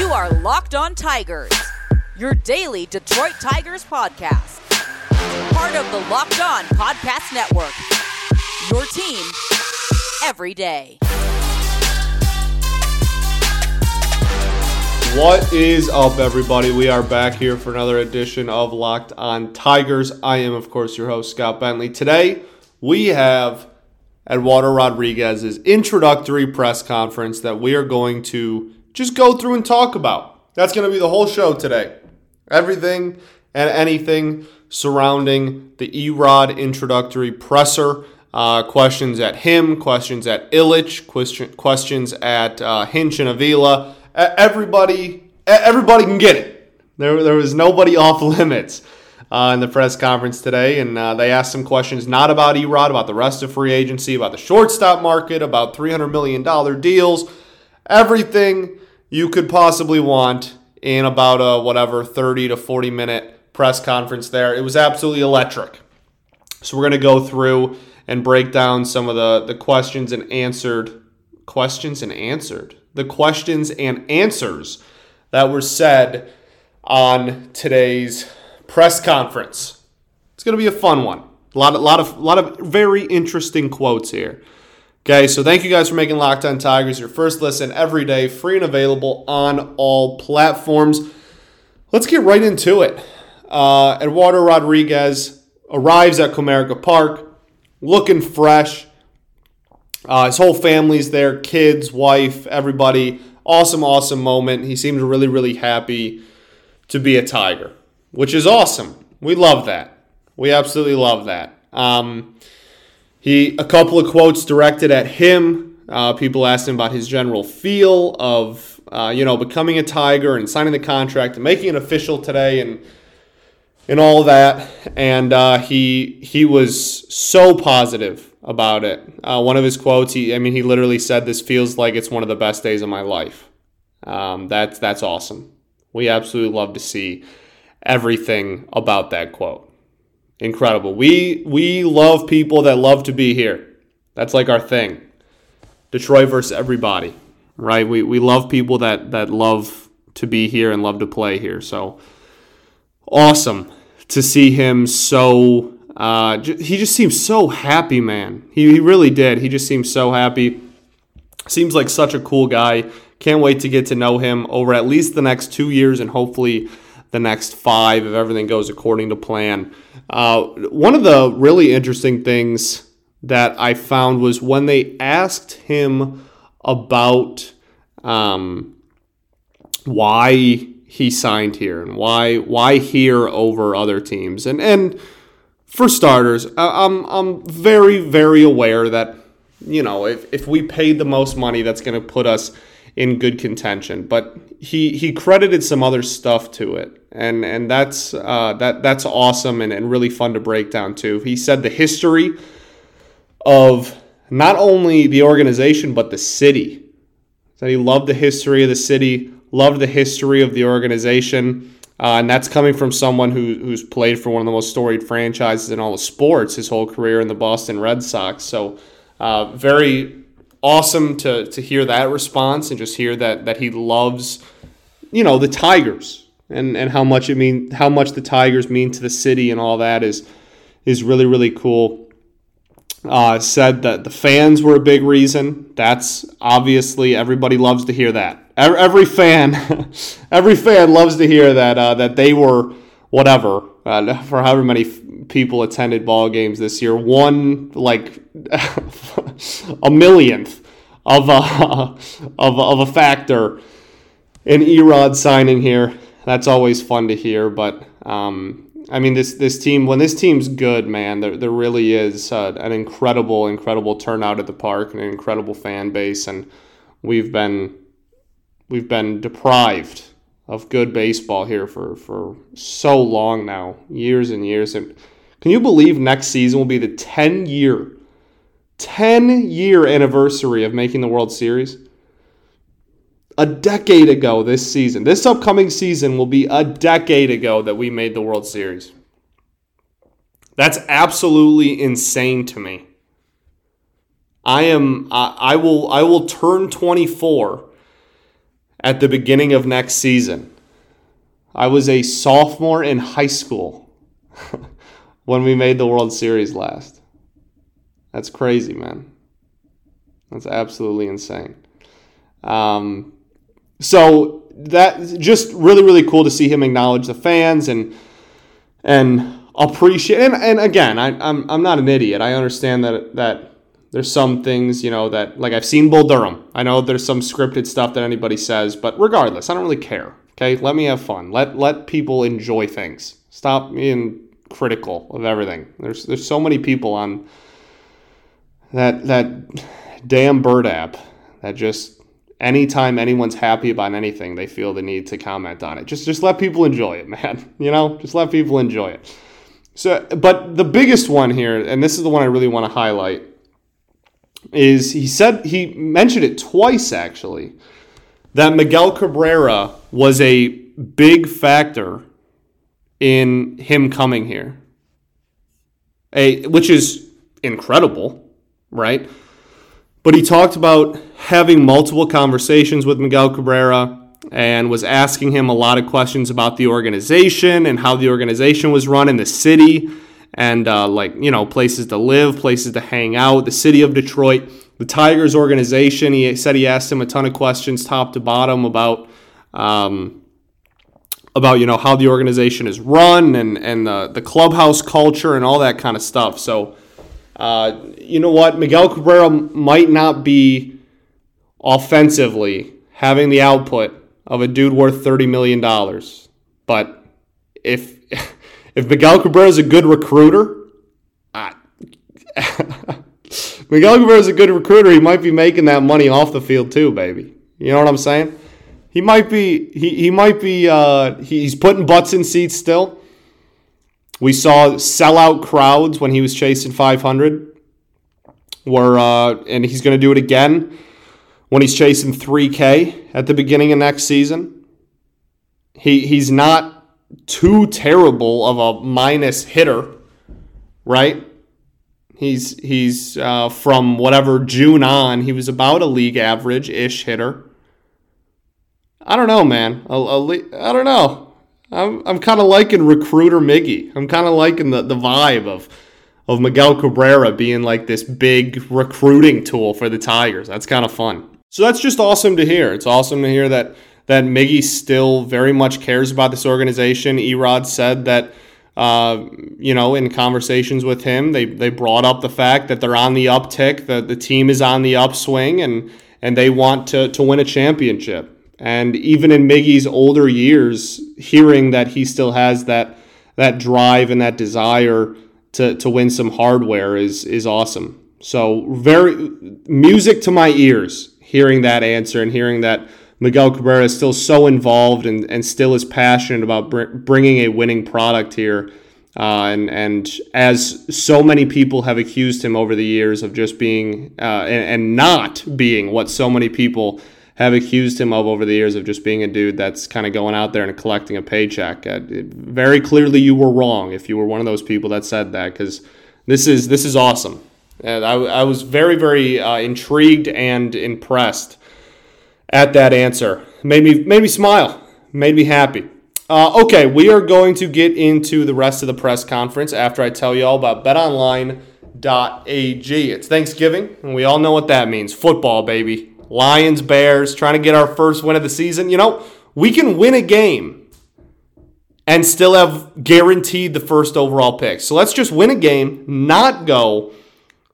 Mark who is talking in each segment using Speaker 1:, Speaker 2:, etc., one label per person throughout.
Speaker 1: You are Locked On Tigers, your daily Detroit Tigers podcast. Part of the Locked On Podcast Network. Your team every day.
Speaker 2: What is up, everybody? We are back here for another edition of Locked On Tigers. I am, of course, your host, Scott Bentley. Today, we have Eduardo Rodriguez's introductory press conference that we are going to just go through and talk about. That's going to be the whole show today. Everything and anything surrounding the Erod introductory presser. Uh, questions at him, questions at Ilitch, question, questions at uh, Hinch and Avila. Everybody, everybody can get it. There, there was nobody off limits uh, in the press conference today, and uh, they asked some questions not about Erod, about the rest of free agency, about the shortstop market, about $300 million deals, everything you could possibly want in about a whatever 30 to 40 minute press conference there. It was absolutely electric. So we're going to go through and break down some of the, the questions and answered questions and answered the questions and answers that were said on today's press conference. It's going to be a fun one. A lot, a lot of, a lot of very interesting quotes here. Okay, so thank you guys for making Locked On Tigers your first listen every day, free and available on all platforms. Let's get right into it. Uh, Eduardo Rodriguez arrives at Comerica Park looking fresh. Uh, his whole family's there kids, wife, everybody. Awesome, awesome moment. He seems really, really happy to be a Tiger, which is awesome. We love that. We absolutely love that. Um, he a couple of quotes directed at him. Uh, people asked him about his general feel of uh, you know becoming a Tiger and signing the contract and making it official today and and all that. And uh, he he was so positive about it. Uh, one of his quotes, he I mean, he literally said, "This feels like it's one of the best days of my life." Um, that's that's awesome. We absolutely love to see everything about that quote. Incredible. We we love people that love to be here. That's like our thing. Detroit versus everybody, right? We we love people that that love to be here and love to play here. So awesome to see him so. Uh, he just seems so happy, man. He, he really did. He just seems so happy. Seems like such a cool guy. Can't wait to get to know him over at least the next two years and hopefully the next five if everything goes according to plan. Uh, one of the really interesting things that I found was when they asked him about um, why he signed here and why why here over other teams and and for starters I'm I'm very very aware that you know if, if we paid the most money that's going to put us in good contention but he he credited some other stuff to it and and that's uh, that that's awesome and, and really fun to break down too he said the history of not only the organization but the city that he loved the history of the city loved the history of the organization. Uh, and that's coming from someone who, who's played for one of the most storied franchises in all of sports his whole career in the Boston Red Sox. So, uh, very awesome to, to hear that response and just hear that that he loves, you know, the Tigers and, and how much it mean how much the Tigers mean to the city and all that is is really really cool. Uh, said that the fans were a big reason. That's obviously everybody loves to hear that every fan, every fan loves to hear that uh, that they were whatever uh, for however many people attended ball games this year. One like a millionth of a of, of a factor in Erod signing here. That's always fun to hear, but um, I mean this this team when this team's good, man, there, there really is uh, an incredible incredible turnout at the park and an incredible fan base, and we've been we've been deprived of good baseball here for, for so long now, years and years. And can you believe next season will be the 10 year, 10 year anniversary of making the World Series? A decade ago this season, this upcoming season will be a decade ago that we made the World Series. That's absolutely insane to me. I am I I will I will turn 24 at the beginning of next season. I was a sophomore in high school when we made the World Series last. That's crazy, man. That's absolutely insane. Um, so that just really really cool to see him acknowledge the fans and and appreciate and, and again I, I'm, I'm not an idiot i understand that that there's some things you know that like i've seen bull durham i know there's some scripted stuff that anybody says but regardless i don't really care okay let me have fun let let people enjoy things stop being critical of everything there's there's so many people on that that damn bird app that just anytime anyone's happy about anything, they feel the need to comment on it. Just just let people enjoy it, man. You know, just let people enjoy it. So, but the biggest one here, and this is the one I really want to highlight, is he said he mentioned it twice actually that Miguel Cabrera was a big factor in him coming here. A which is incredible, right? But he talked about having multiple conversations with Miguel Cabrera and was asking him a lot of questions about the organization and how the organization was run in the city and uh, like you know places to live places to hang out the city of detroit the tigers organization he said he asked him a ton of questions top to bottom about um, about you know how the organization is run and and the, the clubhouse culture and all that kind of stuff so uh, you know what? Miguel Cabrera might not be offensively having the output of a dude worth $30 million. But if if Miguel Cabrera is a good recruiter, uh, Miguel Cabrera is a good recruiter, he might be making that money off the field too, baby. You know what I'm saying? He might be he, he might be uh, he's putting butts in seats still. We saw sellout crowds when he was chasing 500. Were uh, and he's going to do it again when he's chasing 3K at the beginning of next season. He he's not too terrible of a minus hitter, right? He's he's uh, from whatever June on, he was about a league average ish hitter. I don't know, man. I I don't know. I'm, I'm kind of liking recruiter Miggy. I'm kind of liking the, the vibe of of Miguel Cabrera being like this big recruiting tool for the Tigers. That's kind of fun. So that's just awesome to hear. It's awesome to hear that that Miggy still very much cares about this organization. Erod said that uh, you know, in conversations with him, they they brought up the fact that they're on the uptick, that the team is on the upswing, and and they want to to win a championship. And even in Miggy's older years, hearing that he still has that that drive and that desire to, to win some hardware is is awesome. So very music to my ears hearing that answer and hearing that Miguel Cabrera is still so involved and, and still is passionate about br- bringing a winning product here. Uh, and and as so many people have accused him over the years of just being uh, and, and not being what so many people have accused him of over the years of just being a dude that's kind of going out there and collecting a paycheck. Uh, very clearly, you were wrong if you were one of those people that said that because this is this is awesome. And I, I was very very uh, intrigued and impressed at that answer. Made me made me smile. Made me happy. Uh, okay, we are going to get into the rest of the press conference after I tell you all about BetOnline.ag. It's Thanksgiving, and we all know what that means. Football, baby. Lions, Bears, trying to get our first win of the season. You know, we can win a game and still have guaranteed the first overall pick. So let's just win a game, not go,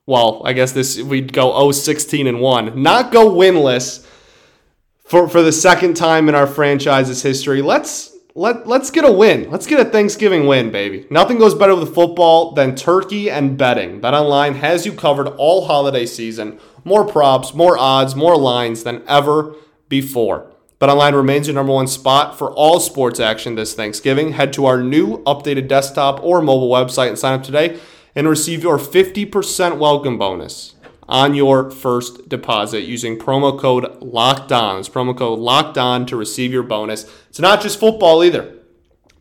Speaker 2: well, I guess this we'd go 0 16 and 1, not go winless for, for the second time in our franchise's history. Let's let, let's get a win. Let's get a Thanksgiving win, baby. Nothing goes better with football than turkey and betting. BetOnline has you covered all holiday season more props, more odds, more lines than ever before. BetOnline remains your number one spot for all sports action this Thanksgiving. Head to our new updated desktop or mobile website and sign up today and receive your 50% welcome bonus on your first deposit using promo code locked on. It's promo code locked on to receive your bonus. It's not just football either.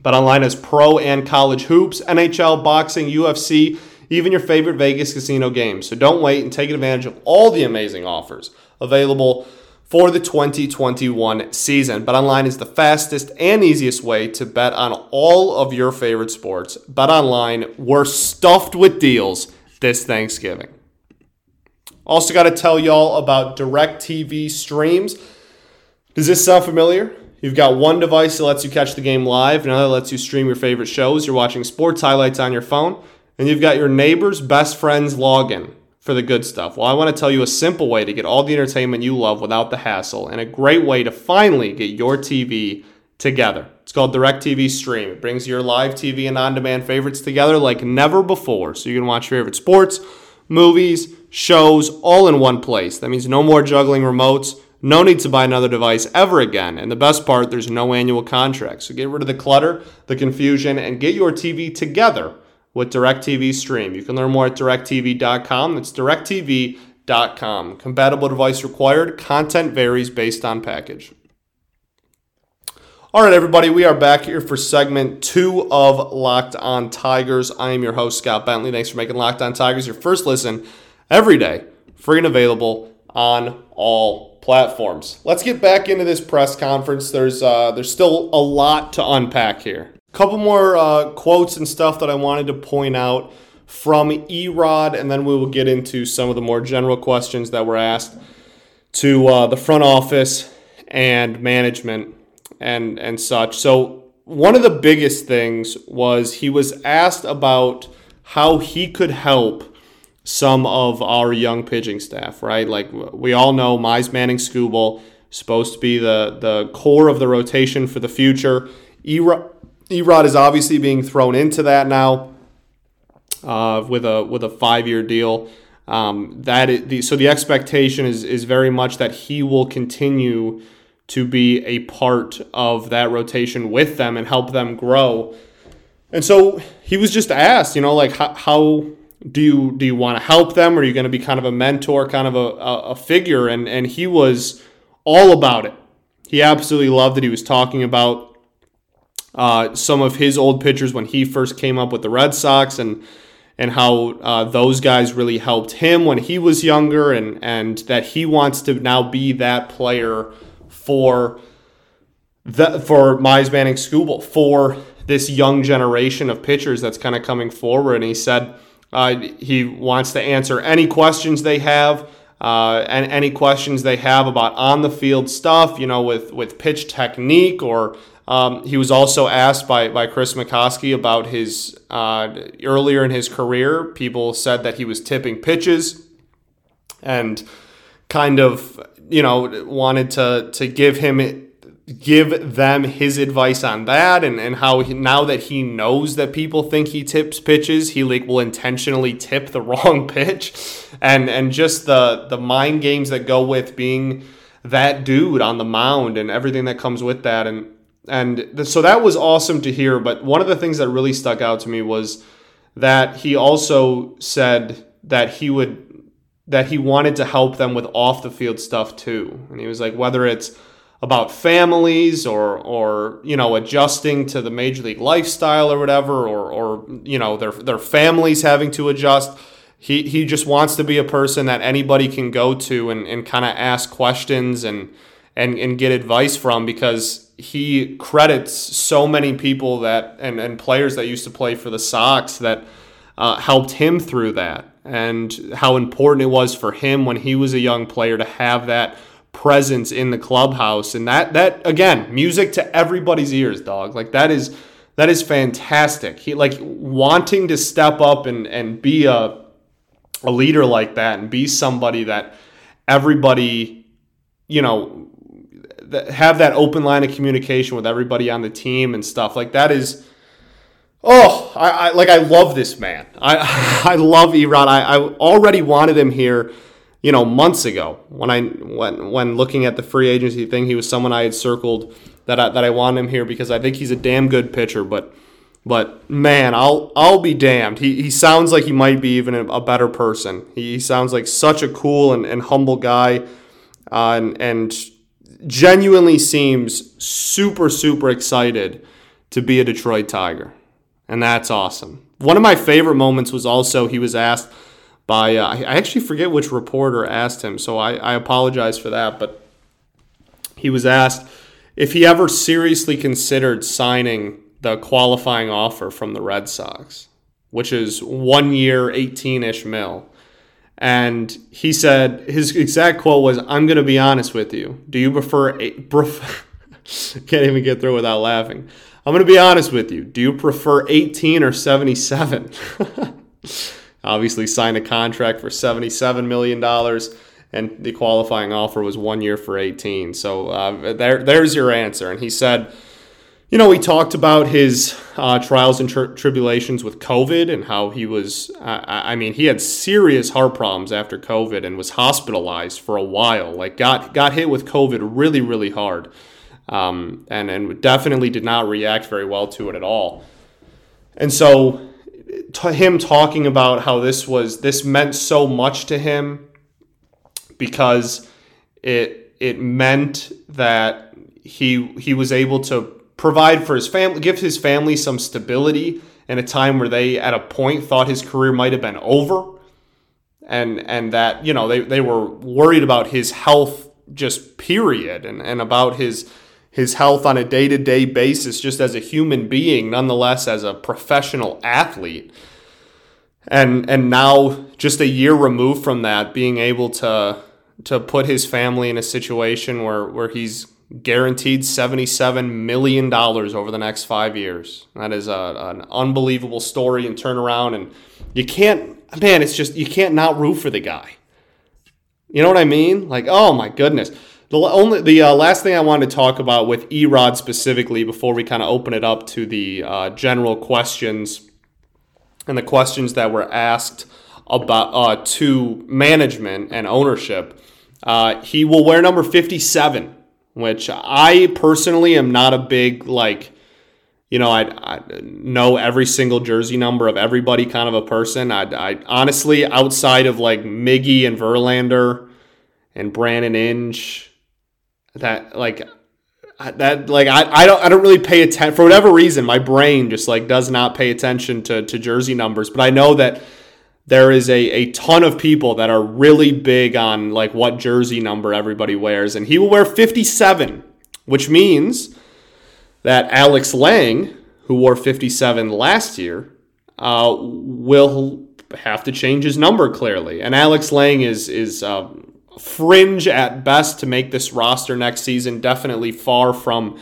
Speaker 2: BetOnline has pro and college hoops, NHL, boxing, UFC, even your favorite Vegas casino games. So don't wait and take advantage of all the amazing offers available for the 2021 season. BetOnline is the fastest and easiest way to bet on all of your favorite sports. BetOnline, we're stuffed with deals this Thanksgiving. Also, got to tell y'all about DirecTV streams. Does this sound familiar? You've got one device that lets you catch the game live, another lets you stream your favorite shows. You're watching sports highlights on your phone, and you've got your neighbor's best friend's login for the good stuff. Well, I want to tell you a simple way to get all the entertainment you love without the hassle, and a great way to finally get your TV together. It's called DirecTV Stream. It brings your live TV and on demand favorites together like never before, so you can watch your favorite sports, movies, shows all in one place. That means no more juggling remotes, no need to buy another device ever again. And the best part, there's no annual contract. So get rid of the clutter, the confusion, and get your TV together with DirecTV Stream. You can learn more at directv.com. That's directv.com. Compatible device required. Content varies based on package. All right, everybody, we are back here for segment two of Locked On Tigers. I am your host, Scott Bentley. Thanks for making Locked On Tigers your first listen every day, free and available on all platforms. Let's get back into this press conference. There's uh, there's still a lot to unpack here. A couple more uh, quotes and stuff that I wanted to point out from Erod, and then we will get into some of the more general questions that were asked to uh, the front office and management and and such. So one of the biggest things was he was asked about how he could help some of our young pitching staff, right? Like we all know Mize Manning Skubal supposed to be the the core of the rotation for the future. Erod, Erod is obviously being thrown into that now uh, with a with a five year deal. Um, that is, the, so the expectation is is very much that he will continue to be a part of that rotation with them and help them grow. And so he was just asked, you know, like how, how do you do you want to help them? Or are you going to be kind of a mentor, kind of a, a, a figure? And and he was all about it. He absolutely loved it. He was talking about uh, some of his old pitchers when he first came up with the Red Sox and and how uh, those guys really helped him when he was younger and and that he wants to now be that player for the for Mize Manning Skubal for this young generation of pitchers that's kind of coming forward. And he said uh, he wants to answer any questions they have. Uh, and any questions they have about on the field stuff, you know, with, with pitch technique, or um, he was also asked by, by Chris McCosky about his uh, earlier in his career. People said that he was tipping pitches and kind of, you know, wanted to, to give him give them his advice on that and, and how he, now that he knows that people think he tips pitches he like will intentionally tip the wrong pitch. And and just the the mind games that go with being that dude on the mound and everything that comes with that. And and so that was awesome to hear but one of the things that really stuck out to me was that he also said that he would that he wanted to help them with off the field stuff too. And he was like whether it's about families or or you know adjusting to the major league lifestyle or whatever or or you know their their families having to adjust he he just wants to be a person that anybody can go to and, and kind of ask questions and and and get advice from because he credits so many people that and, and players that used to play for the Sox that uh, helped him through that and how important it was for him when he was a young player to have that presence in the clubhouse. And that that again music to everybody's ears dog. Like that is that is fantastic. He like wanting to step up and and be a a leader like that and be somebody that everybody you know have that open line of communication with everybody on the team and stuff like that is oh I, I like I love this man I I love Erod I, I already wanted him here you know, months ago when I when when looking at the free agency thing, he was someone I had circled that I, that I want him here because I think he's a damn good pitcher. But but man, I'll I'll be damned. He, he sounds like he might be even a, better person. He, he, sounds like such a cool and, and humble guy, uh, and and genuinely seems super super excited to be a Detroit Tiger, and that's awesome. One of my favorite moments was also he was asked by uh, I actually forget which reporter asked him, so I, I apologize for that. But he was asked if he ever seriously considered signing the qualifying offer from the Red Sox, which is one year, 18 ish mil. And he said, his exact quote was, I'm going to be honest with you. Do you prefer, a, can't even get through without laughing. I'm going to be honest with you. Do you prefer 18 or 77? Obviously, signed a contract for $77 million, and the qualifying offer was one year for 18. So uh, there, there's your answer. And he said, you know, we talked about his uh, trials and tri- tribulations with COVID and how he was, uh, I mean, he had serious heart problems after COVID and was hospitalized for a while. Like, got, got hit with COVID really, really hard. Um, and, and definitely did not react very well to it at all. And so, to him talking about how this was, this meant so much to him because it, it meant that he, he was able to provide for his family, give his family some stability in a time where they, at a point, thought his career might have been over, and and that you know they, they were worried about his health just period, and and about his his health on a day to day basis, just as a human being, nonetheless as a professional athlete. And and now, just a year removed from that, being able to to put his family in a situation where where he's guaranteed $77 million over the next five years. That is a, an unbelievable story and turnaround. And you can't, man, it's just, you can't not root for the guy. You know what I mean? Like, oh my goodness. The only the uh, last thing I wanted to talk about with Erod specifically before we kind of open it up to the uh, general questions and the questions that were asked about uh, to management and ownership. Uh, he will wear number 57 which I personally am not a big like you know, I, I, know every single jersey number of everybody kind of a person. I, I honestly, outside of like Miggy and Verlander and Brandon Inge, that like that like I, I don't I don't really pay attention for whatever reason. My brain just like does not pay attention to to jersey numbers. But I know that there is a, a ton of people that are really big on like what jersey number everybody wears and he will wear 57 which means that alex lange who wore 57 last year uh, will have to change his number clearly and alex lange is is uh, fringe at best to make this roster next season definitely far from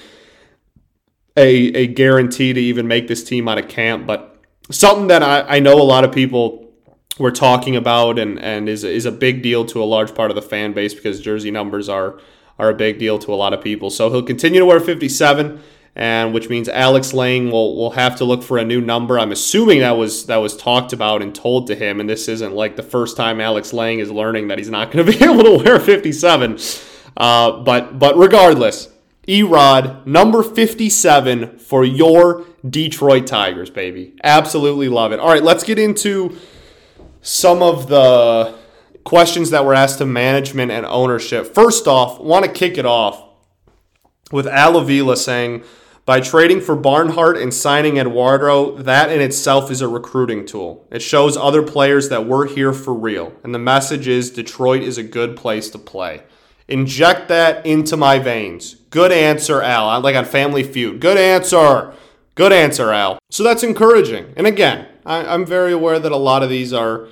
Speaker 2: a, a guarantee to even make this team out of camp but something that I, I know a lot of people we're talking about and, and is, is a big deal to a large part of the fan base because jersey numbers are are a big deal to a lot of people. So he'll continue to wear 57, and which means Alex Lange will will have to look for a new number. I'm assuming that was that was talked about and told to him, and this isn't like the first time Alex Lange is learning that he's not going to be able to wear 57. Uh, but but regardless, Erod number 57 for your Detroit Tigers, baby. Absolutely love it. All right, let's get into some of the questions that were asked to management and ownership. First off, want to kick it off with Al Avila saying, by trading for Barnhart and signing Eduardo, that in itself is a recruiting tool. It shows other players that we're here for real. And the message is Detroit is a good place to play. Inject that into my veins. Good answer, Al. Like on Family Feud. Good answer. Good answer, Al. So that's encouraging. And again, I, am very aware that a lot of these are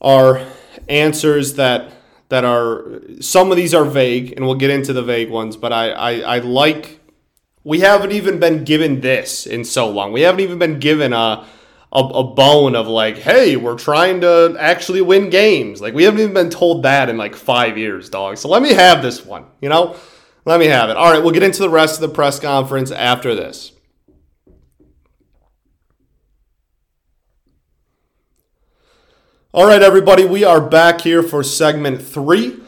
Speaker 2: are answers that that are some of these are vague, and we'll get into the vague ones. But I, I, I like we haven't even been given this in so long. We haven't even been given a, a, a bone of like, hey, we're trying to actually win games. Like we haven't even been told that in like five years, dog. So let me have this one. You know, let me have it. All right, we'll get into the rest of the press conference after this. All right, everybody, we are back here for segment three,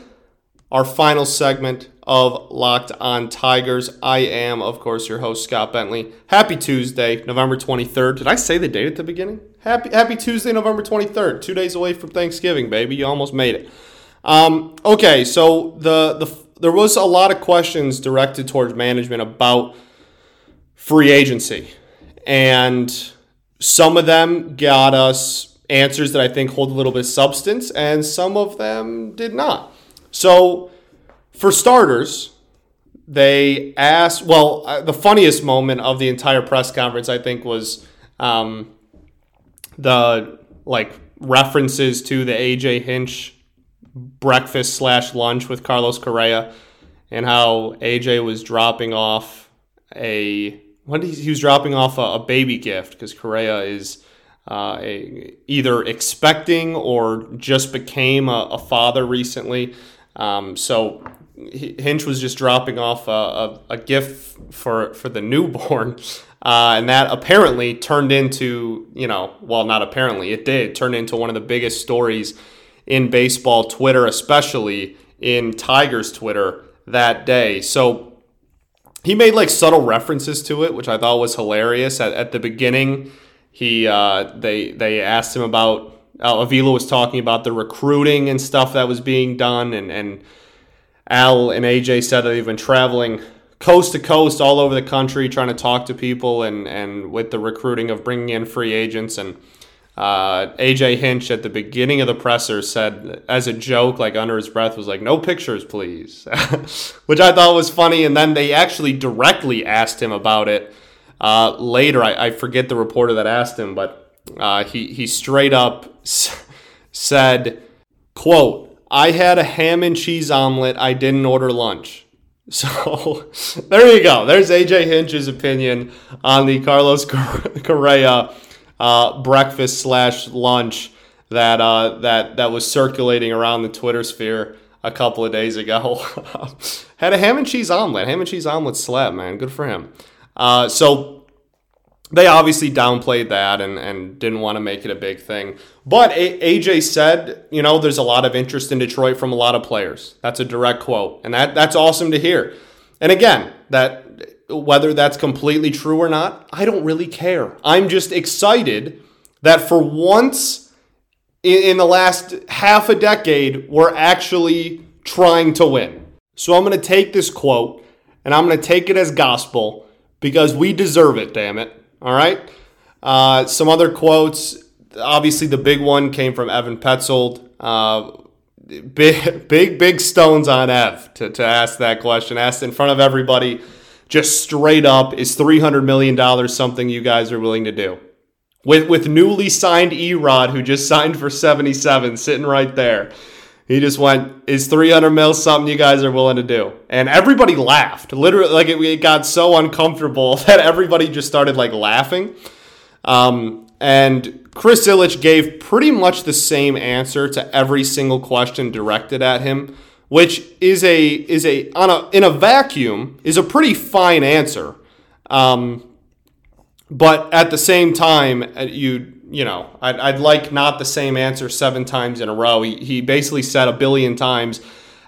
Speaker 2: our final segment of Locked on Tigers. I am, of course, your host, Scott Bentley. Happy Tuesday, November 23rd. Did I say the date at the beginning? Happy, happy Tuesday, November 23rd. Two days away from Thanksgiving, baby. You almost made it. Um, okay, so the, the there was a lot of questions directed towards management about free agency. And some of them got us answers that I think hold a little bit of substance, and some of them did not. So, for starters, they asked. Well, uh, the funniest moment of the entire press conference, I think, was um, the like references to the AJ Hinch breakfast slash lunch with Carlos Correa, and how AJ was dropping off a what he, he was dropping off a, a baby gift because Correa is. Uh, a, either expecting or just became a, a father recently. Um, so Hinch was just dropping off a, a, a gift for for the newborn, uh, and that apparently turned into you know well not apparently it did turn into one of the biggest stories in baseball Twitter, especially in Tigers Twitter that day. So he made like subtle references to it, which I thought was hilarious. At, at the beginning, he uh, they they asked him about uh, Avila was talking about the recruiting and stuff that was being done, and and Al and AJ said that they've been traveling coast to coast all over the country trying to talk to people and, and with the recruiting of bringing in free agents. And uh, AJ Hinch at the beginning of the presser said, as a joke, like under his breath, was like, no pictures, please, which I thought was funny. And then they actually directly asked him about it uh, later. I, I, forget the reporter that asked him, but uh, he, he straight up said, quote, I had a ham and cheese omelet. I didn't order lunch. So there you go. There's AJ Hinch's opinion on the Carlos Correa uh, breakfast slash lunch that uh, that that was circulating around the Twitter sphere a couple of days ago. Had a ham and cheese omelet. Ham and cheese omelet slap, man. Good for him. Uh, so they obviously downplayed that and, and didn't want to make it a big thing. But AJ said, you know, there's a lot of interest in Detroit from a lot of players. That's a direct quote. And that, that's awesome to hear. And again, that whether that's completely true or not, I don't really care. I'm just excited that for once in, in the last half a decade, we're actually trying to win. So I'm going to take this quote and I'm going to take it as gospel because we deserve it, damn it. All right. Uh, some other quotes. Obviously, the big one came from Evan Petzold. Uh, big, big, big stones on Ev to, to ask that question. Asked in front of everybody, just straight up, is $300 million something you guys are willing to do? With, with newly signed Erod, who just signed for 77, sitting right there. He just went, "Is 300 mil something you guys are willing to do?" And everybody laughed. Literally, like it, it got so uncomfortable that everybody just started like laughing. Um, and Chris Ilitch gave pretty much the same answer to every single question directed at him, which is a is a on a in a vacuum is a pretty fine answer. Um, but at the same time, uh, you you know, I'd, I'd like not the same answer seven times in a row. He, he basically said a billion times,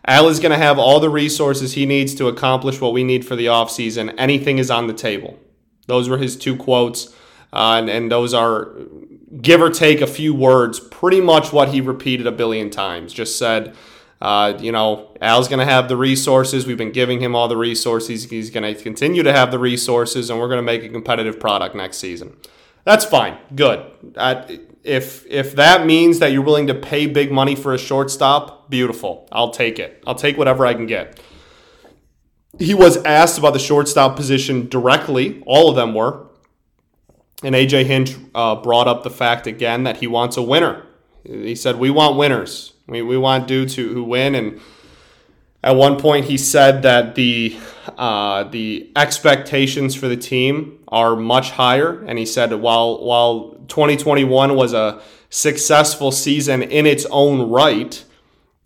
Speaker 2: Al is going to have all the resources he needs to accomplish what we need for the offseason. Anything is on the table. Those were his two quotes. Uh, and, and those are, give or take a few words, pretty much what he repeated a billion times. Just said, uh, you know, Al's going to have the resources. We've been giving him all the resources. He's going to continue to have the resources, and we're going to make a competitive product next season. That's fine. Good. Uh, if if that means that you're willing to pay big money for a shortstop, beautiful. I'll take it. I'll take whatever I can get. He was asked about the shortstop position directly. All of them were. And AJ Hinch uh, brought up the fact again that he wants a winner. He said, We want winners. We, we want dudes who, who win. And at one point, he said that the uh, the expectations for the team are much higher, and he said while while 2021 was a successful season in its own right,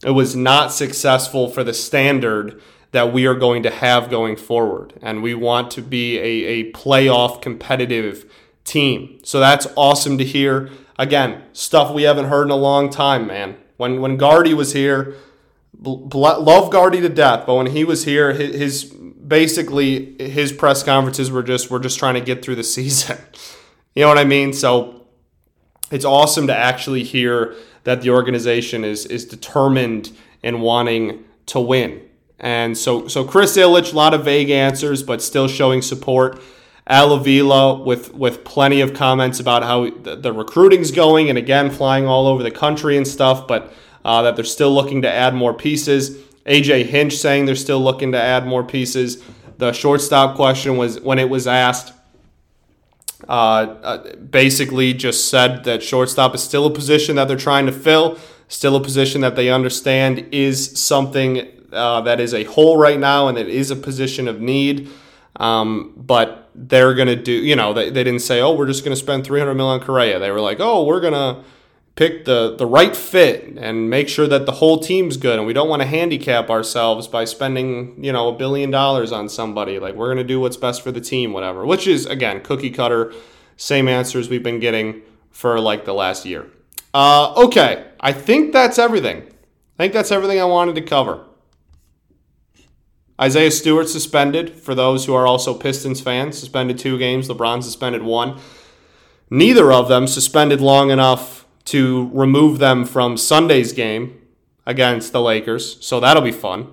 Speaker 2: it was not successful for the standard that we are going to have going forward, and we want to be a, a playoff competitive team. So that's awesome to hear. Again, stuff we haven't heard in a long time, man. When when Gardy was here love Gardy to death, but when he was here, his, basically his press conferences were just we're just trying to get through the season. you know what I mean? So it's awesome to actually hear that the organization is is determined in wanting to win. And so so Chris Ilitch, a lot of vague answers, but still showing support. Al Avila with with plenty of comments about how the, the recruiting's going, and again flying all over the country and stuff, but uh, that they're still looking to add more pieces. AJ Hinch saying they're still looking to add more pieces. The shortstop question was when it was asked, uh, uh, basically just said that shortstop is still a position that they're trying to fill, still a position that they understand is something uh, that is a hole right now and it is a position of need. Um, but they're going to do, you know, they, they didn't say, oh, we're just going to spend 300 million on Correa. They were like, oh, we're going to pick the, the right fit and make sure that the whole team's good. And we don't want to handicap ourselves by spending, you know, a billion dollars on somebody. Like, we're going to do what's best for the team, whatever, which is, again, cookie cutter, same answers we've been getting for like the last year. Uh, okay, I think that's everything. I think that's everything I wanted to cover. Isaiah Stewart suspended for those who are also Pistons fans, suspended two games. LeBron suspended one. Neither of them suspended long enough to remove them from Sunday's game against the Lakers, so that'll be fun.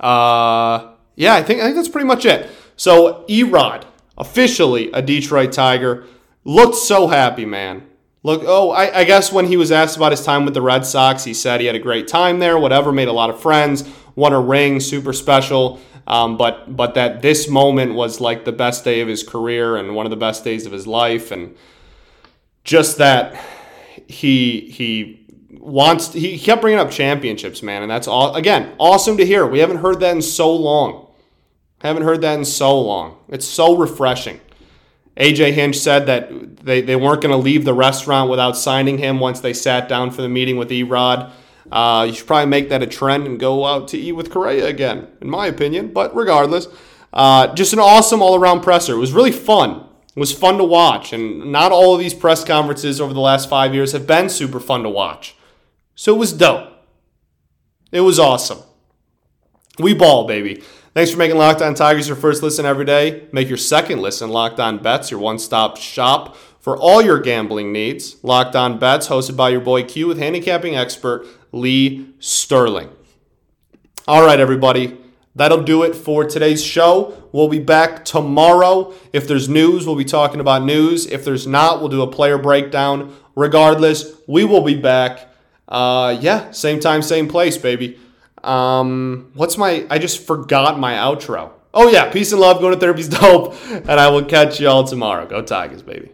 Speaker 2: Uh, yeah, I think I think that's pretty much it. So Erod, officially a Detroit Tiger, looked so happy, man. Look, oh, I, I, guess when he was asked about his time with the Red Sox, he said he had a great time there, whatever, made a lot of friends, won a ring, super special. Um, but but that this moment was like the best day of his career and one of the best days of his life, and just that he he wants he kept bringing up championships, man, and that's all again awesome to hear. We haven't heard that in so long. Haven't heard that in so long. It's so refreshing. AJ Hinch said that they, they weren't going to leave the restaurant without signing him once they sat down for the meeting with Erod. Uh, you should probably make that a trend and go out to eat with Correa again, in my opinion. But regardless, uh, just an awesome all around presser. It was really fun. Was fun to watch. And not all of these press conferences over the last five years have been super fun to watch. So it was dope. It was awesome. We ball, baby. Thanks for making Locked On Tigers your first listen every day. Make your second listen Locked On Bets your one stop shop for all your gambling needs. Locked On Bets, hosted by your boy Q with handicapping expert Lee Sterling. All right, everybody. That'll do it for today's show. We'll be back tomorrow. If there's news, we'll be talking about news. If there's not, we'll do a player breakdown. Regardless, we will be back. Uh, yeah, same time, same place, baby. Um, what's my? I just forgot my outro. Oh yeah, peace and love. Going to therapy's dope, and I will catch y'all tomorrow. Go Tigers, baby.